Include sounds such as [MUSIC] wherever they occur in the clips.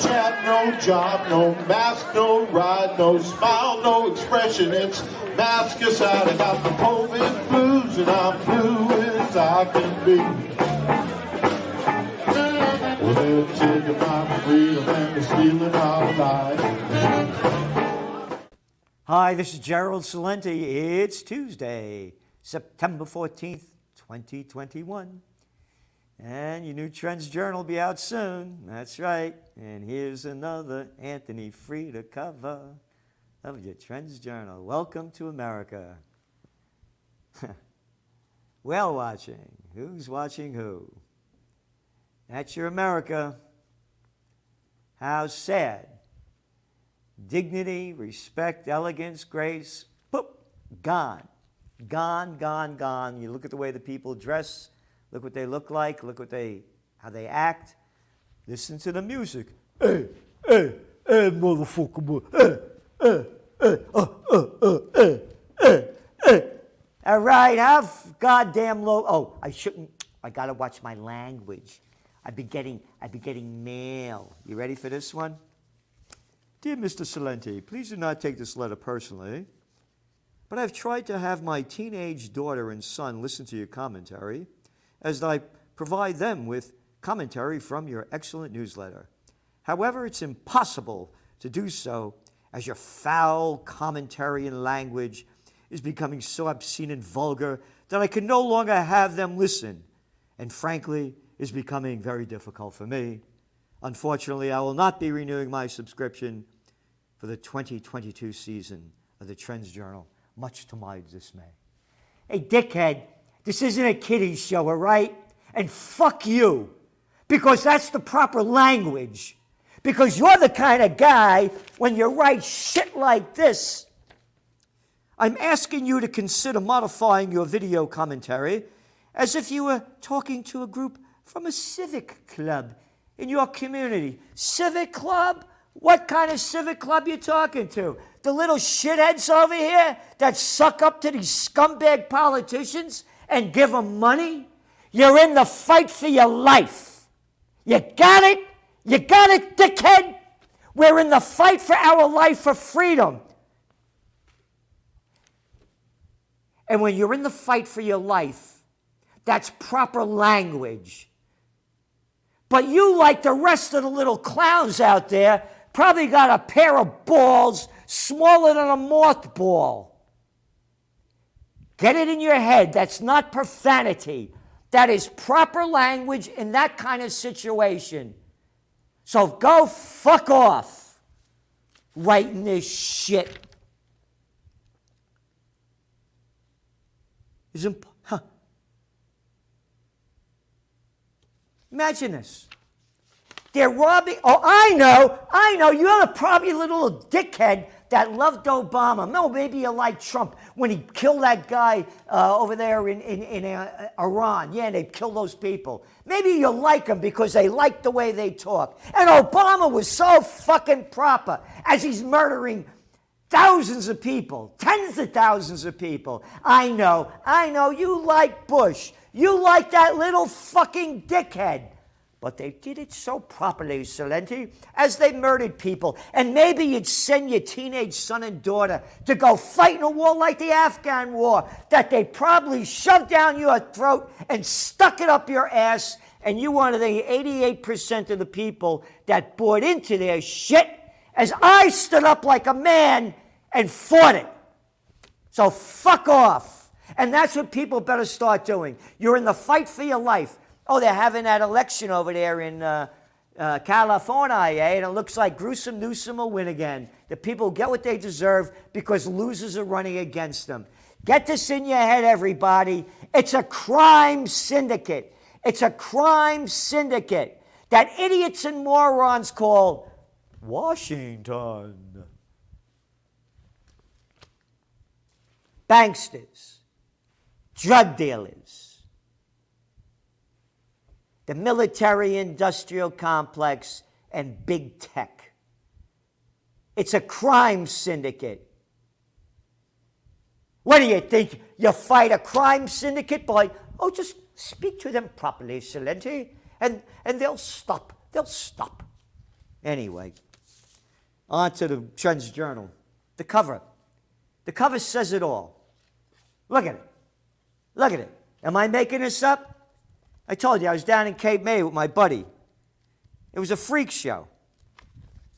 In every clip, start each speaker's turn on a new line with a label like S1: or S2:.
S1: chat, no job, no mask, no ride, no smile, no expression. It's mask aside. I got the COVID blues and I'm blue as I can be. Well, they're taking my freedom and they're stealing our lives.
S2: Hi, this is Gerald Celente. It's Tuesday, September 14th, 2021. And your new Trends Journal will be out soon. That's right. And here's another Anthony Freda cover of your Trends Journal. Welcome to America. [LAUGHS] well, watching. Who's watching who? That's your America. How sad. Dignity, respect, elegance, grace, boop, gone. Gone, gone, gone. You look at the way the people dress Look what they look like. Look what they, how they act. Listen to the music. Hey, hey, hey, motherfucker. Hey, hey, hey, uh, uh, uh, hey, hey, hey. All right, have goddamn low. Oh, I shouldn't. I gotta watch my language. I'd be getting, I'd be getting mail. You ready for this one? Dear Mr. Celente, please do not take this letter personally, but I've tried to have my teenage daughter and son listen to your commentary as I provide them with commentary from your excellent newsletter. However, it's impossible to do so as your foul commentary and language is becoming so obscene and vulgar that I can no longer have them listen, and frankly, is becoming very difficult for me. Unfortunately, I will not be renewing my subscription for the 2022 season of the Trends Journal, much to my dismay. Hey, dickhead, this isn't a kiddie show, all right? And fuck you, because that's the proper language. Because you're the kind of guy, when you write shit like this, I'm asking you to consider modifying your video commentary as if you were talking to a group from a civic club in your community. Civic club? What kind of civic club you talking to? The little shitheads over here that suck up to these scumbag politicians and give them money. You're in the fight for your life. You got it? You got it, dickhead? We're in the fight for our life for freedom. And when you're in the fight for your life, that's proper language. But you, like the rest of the little clowns out there, probably got a pair of balls smaller than a mothball. Get it in your head. That's not profanity. That is proper language in that kind of situation. So go fuck off writing this shit. Is imp- huh. Imagine this. They're robbing. Oh, I know. I know. You're probably little dickhead that loved Obama. No, maybe you like Trump when he killed that guy uh, over there in, in, in uh, Iran. Yeah, they killed those people. Maybe you like them because they like the way they talk. And Obama was so fucking proper as he's murdering thousands of people, tens of thousands of people. I know, I know, you like Bush. You like that little fucking dickhead. But they did it so properly, Celente, as they murdered people. And maybe you'd send your teenage son and daughter to go fight in a war like the Afghan war that they probably shoved down your throat and stuck it up your ass. And you wanted the 88% of the people that bought into their shit as I stood up like a man and fought it. So fuck off. And that's what people better start doing. You're in the fight for your life. Oh, they're having that election over there in uh, uh, California, eh? And it looks like Gruesome Newsom will win again. The people get what they deserve because losers are running against them. Get this in your head, everybody. It's a crime syndicate. It's a crime syndicate that idiots and morons call Washington. Banksters, drug dealers, the military industrial complex, and big tech. It's a crime syndicate. What do you think? You fight a crime syndicate by, oh, just speak to them properly, Celente, and, and they'll stop. They'll stop. Anyway, on to the Trends Journal. The cover. The cover says it all. Look at it. Look at it. Am I making this up? I told you I was down in Cape May with my buddy. It was a freak show.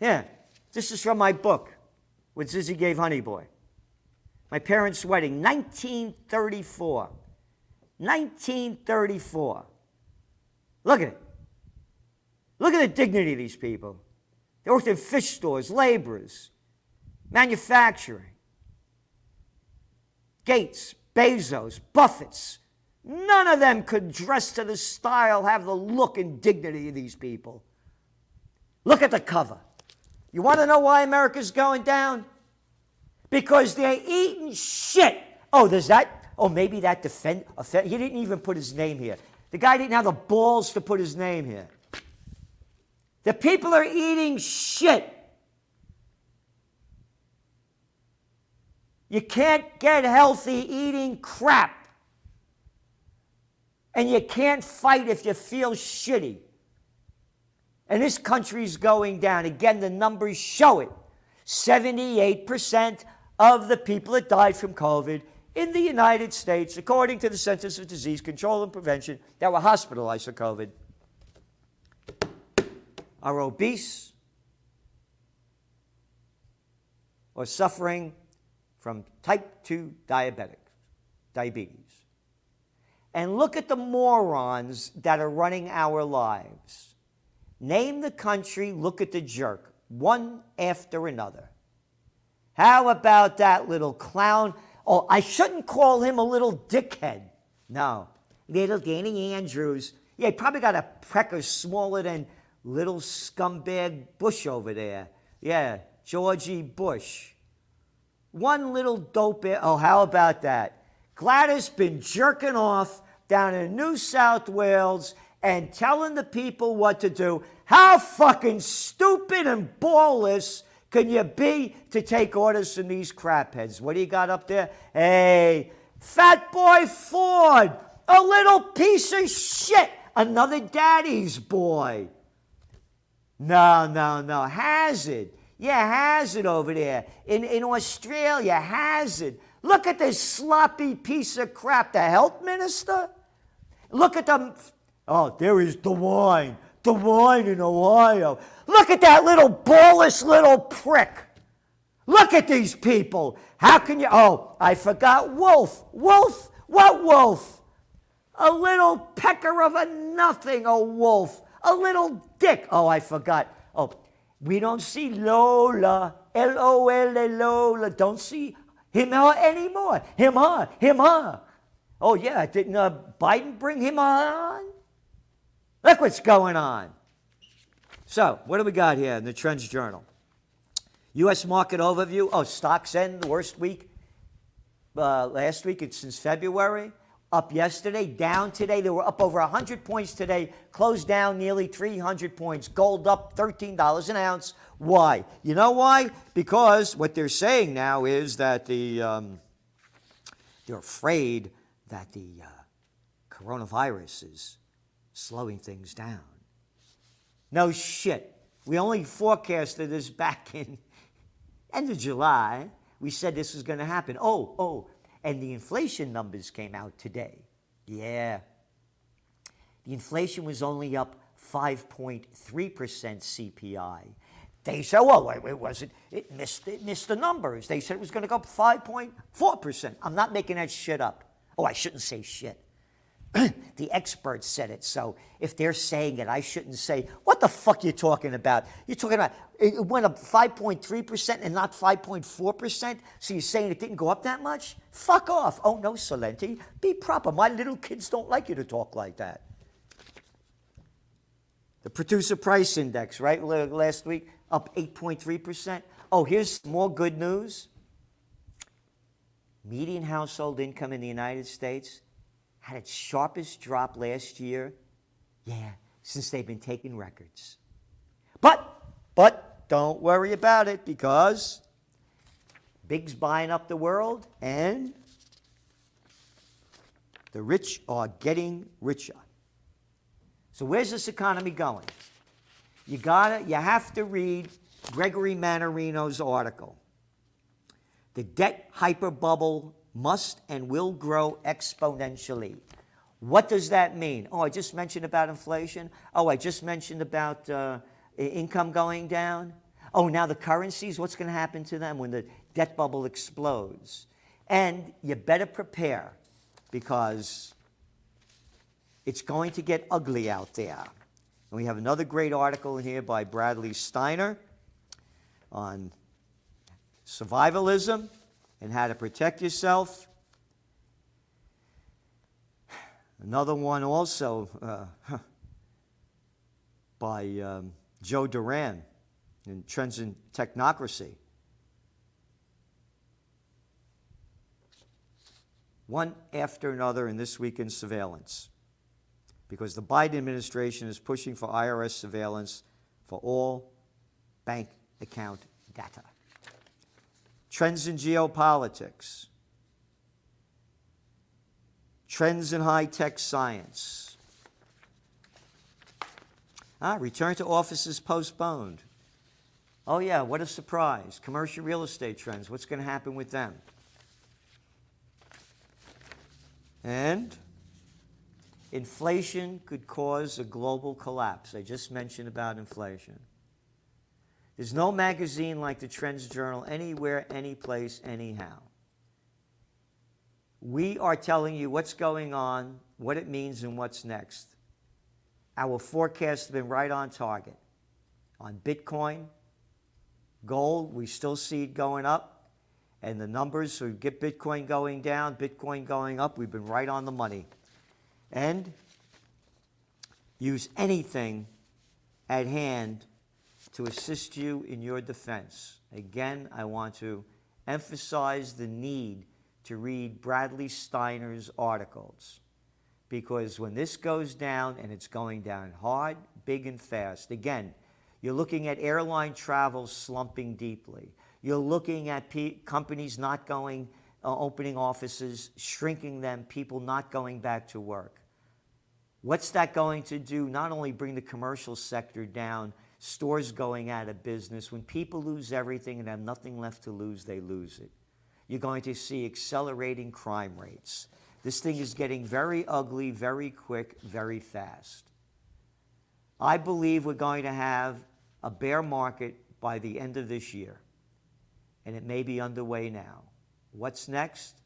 S2: Yeah, this is from my book, what Zizzy gave Honey Boy. My parents' wedding, 1934. 1934. Look at it. Look at the dignity of these people. They worked in fish stores, laborers, manufacturing. Gates, Bezos, Buffett's. None of them could dress to the style, have the look and dignity of these people. Look at the cover. You want to know why America's going down? Because they're eating shit. Oh, does that? Oh, maybe that defend. Offend, he didn't even put his name here. The guy didn't have the balls to put his name here. The people are eating shit. You can't get healthy eating crap. And you can't fight if you feel shitty. And this country's going down. Again, the numbers show it. 78% of the people that died from COVID in the United States, according to the Centers of Disease Control and Prevention, that were hospitalized for COVID, are obese or suffering from type 2 diabetic, diabetes. And look at the morons that are running our lives. Name the country, look at the jerk, one after another. How about that little clown? Oh, I shouldn't call him a little dickhead. No, little Danny Andrews. Yeah, he probably got a pecker smaller than little scumbag Bush over there. Yeah, Georgie Bush. One little dope. Oh, how about that? Gladys been jerking off down in New South Wales and telling the people what to do. How fucking stupid and ballless can you be to take orders from these crapheads? What do you got up there? Hey, Fat Boy Ford, a little piece of shit, another daddy's boy. No, no, no. Hazzard. Yeah, Hazzard over there. In, in Australia, Hazzard. Look at this sloppy piece of crap. The health minister? Look at them. Oh, there is DeWine, the wine in Ohio. Look at that little ballish little prick. Look at these people. How can you? Oh, I forgot Wolf. Wolf? What wolf? A little pecker of a nothing, a wolf a little dick. Oh, I forgot. Oh, we don't see Lola, L O L A Lola. Don't see him her anymore. Him her, him her. Oh yeah, didn't uh, Biden bring him on? Look what's going on. So, what do we got here in the Trends Journal? U.S. market overview. Oh, stocks end the worst week uh, last week. It's since February up yesterday, down today. They were up over 100 points today, closed down nearly 300 points. Gold up $13 an ounce. Why? You know why? Because what they're saying now is that the um, they're afraid that the uh, coronavirus is slowing things down. No shit. We only forecasted this back in [LAUGHS] end of July. We said this was going to happen. Oh, oh, and the inflation numbers came out today. Yeah. The inflation was only up 5.3% CPI. They said, well, it wasn't, it missed, it missed the numbers. They said it was going to go up 5.4%. I'm not making that shit up. Oh, I shouldn't say shit. [CLEARS THROAT] the experts said it. So if they're saying it, I shouldn't say, what the fuck you talking about? You're talking about it went up 5.3% and not 5.4%. So you're saying it didn't go up that much? Fuck off. Oh, no, Celente. Be proper. My little kids don't like you to talk like that. The producer price index, right, last week, up 8.3%. Oh, here's more good news. Median household income in the United States had its sharpest drop last year. Yeah, since they've been taking records. But, but don't worry about it because Big's buying up the world and the rich are getting richer. So, where's this economy going? You gotta, you have to read Gregory Mannarino's article. The debt hyper bubble must and will grow exponentially. What does that mean? Oh, I just mentioned about inflation. Oh, I just mentioned about uh, income going down. Oh, now the currencies, what's going to happen to them when the debt bubble explodes? And you better prepare because it's going to get ugly out there. And we have another great article in here by Bradley Steiner on survivalism and how to protect yourself. Another one also uh, [LAUGHS] by um, Joe Duran in Trends in Technocracy. One after another in this week in surveillance. Because the Biden administration is pushing for IRS surveillance for all bank account data. Trends in geopolitics trends in high tech science. Ah, return to offices postponed. Oh, yeah, what a surprise. Commercial real estate trends, what's going to happen with them? And inflation could cause a global collapse. I just mentioned about inflation. There's no magazine like the Trends Journal anywhere, anyplace, anyhow. We are telling you what's going on, what it means, and what's next. Our forecasts have been right on target. On Bitcoin, gold, we still see it going up. And the numbers, so get Bitcoin going down, Bitcoin going up, we've been right on the money. And use anything at hand to assist you in your defense. Again, I want to emphasize the need to read Bradley Steiner's articles. Because when this goes down, and it's going down hard, big, and fast, again, you're looking at airline travel slumping deeply. You're looking at companies not going, uh, opening offices, shrinking them, people not going back to work. What's that going to do? Not only bring the commercial sector down, stores going out of business. When people lose everything and have nothing left to lose, they lose it you're going to see accelerating crime rates. This thing is getting very ugly, very quick, very fast. I believe we're going to have a bear market by the end of this year, and it may be underway now. What's next?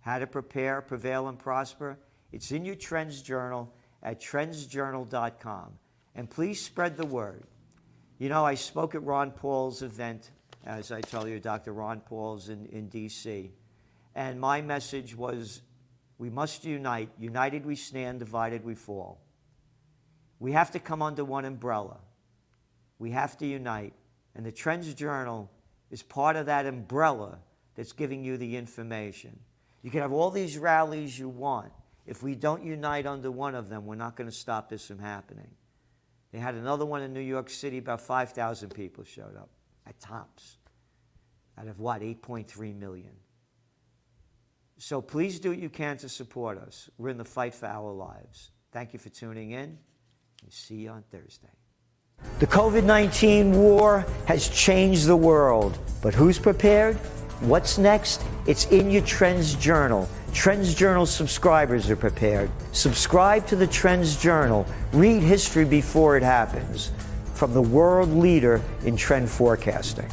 S2: How to prepare, prevail, and prosper? It's in your Trends Journal at trendsjournal.com. And please spread the word. You know, I spoke at Ron Paul's event as I tell you, Dr. Ron Paul's in, in D.C. And my message was we must unite. United we stand, divided we fall. We have to come under one umbrella. We have to unite. And the Trends Journal is part of that umbrella that's giving you the information. You can have all these rallies you want. If we don't unite under one of them, we're not going to stop this from happening. They had another one in New York City, about 5,000 people showed up at tops out of what, 8.3 million. So please do what you can to support us. We're in the fight for our lives. Thank you for tuning in. And see you on Thursday. The COVID 19 war has changed the world, but who's prepared? What's next? It's in your Trends Journal. Trends Journal subscribers are prepared. Subscribe to the Trends Journal. Read history before it happens from the world leader in trend forecasting.